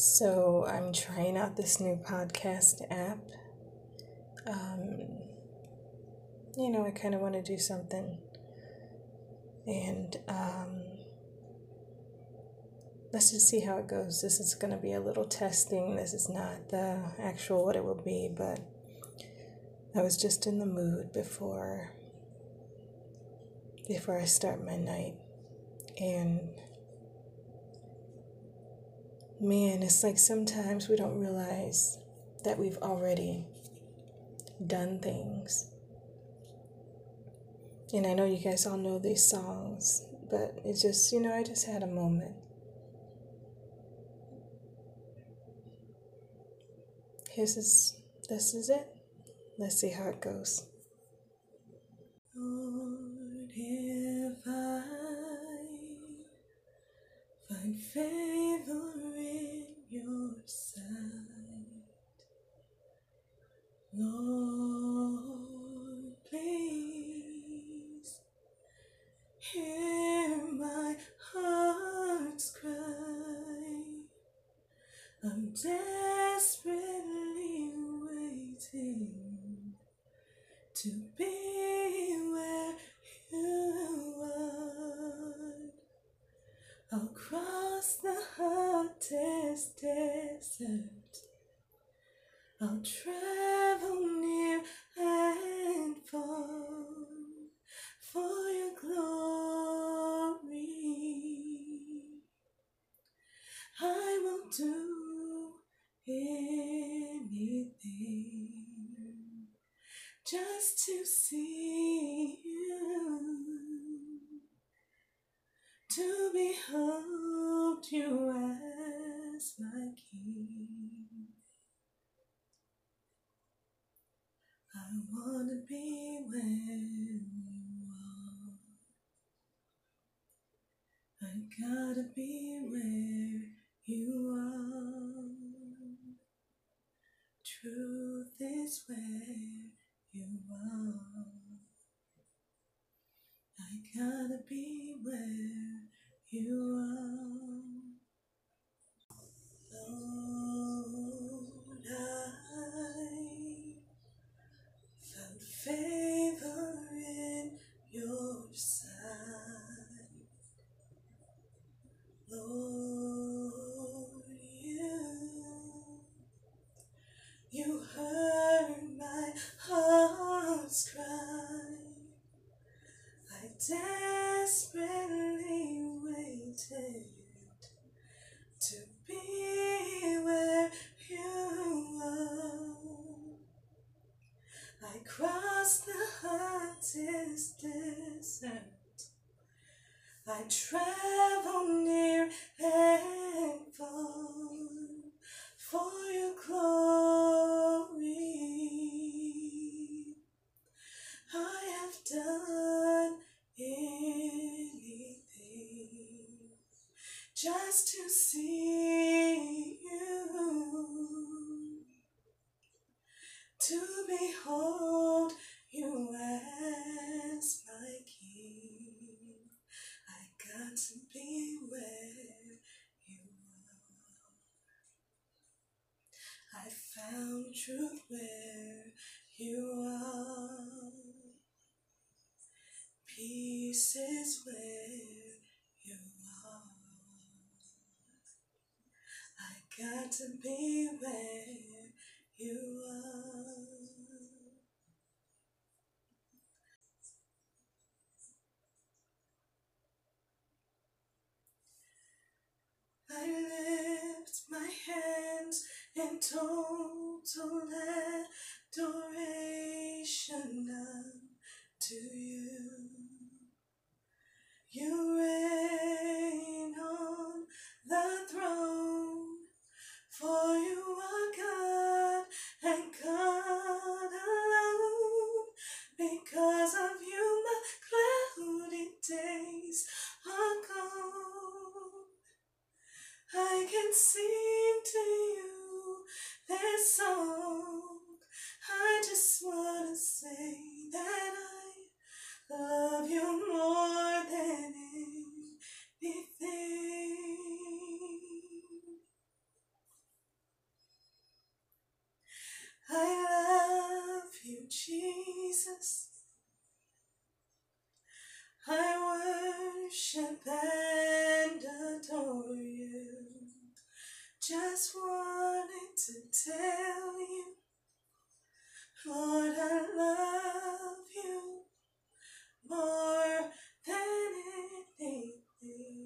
So I'm trying out this new podcast app. Um, you know, I kind of want to do something. And um, let's just see how it goes. This is going to be a little testing. This is not the actual what it will be, but I was just in the mood before before I start my night. And man, it's like sometimes we don't realize that we've already done things. And I know you guys all know these songs, but it's just, you know, I just had a moment. This, this is it. Let's see how it goes. Lord, Lord, please hear my heart's cry. I'm desperately waiting to be where you are. I'll cross the hottest desert. I'll travel just to see you, to behold you as my king. I want to be where you are. I gotta be where you are. Truth is where you are. I gotta be where you are. Desperately waited to be where you are. I crossed the hottest desert. I travel near and far just to see you, to behold you as my king. I got to be where you are. I found truth where you are. Peace is where got to be where you are. I lift my hands in total adoration sing just wanted to tell you, Lord, I love you more than anything.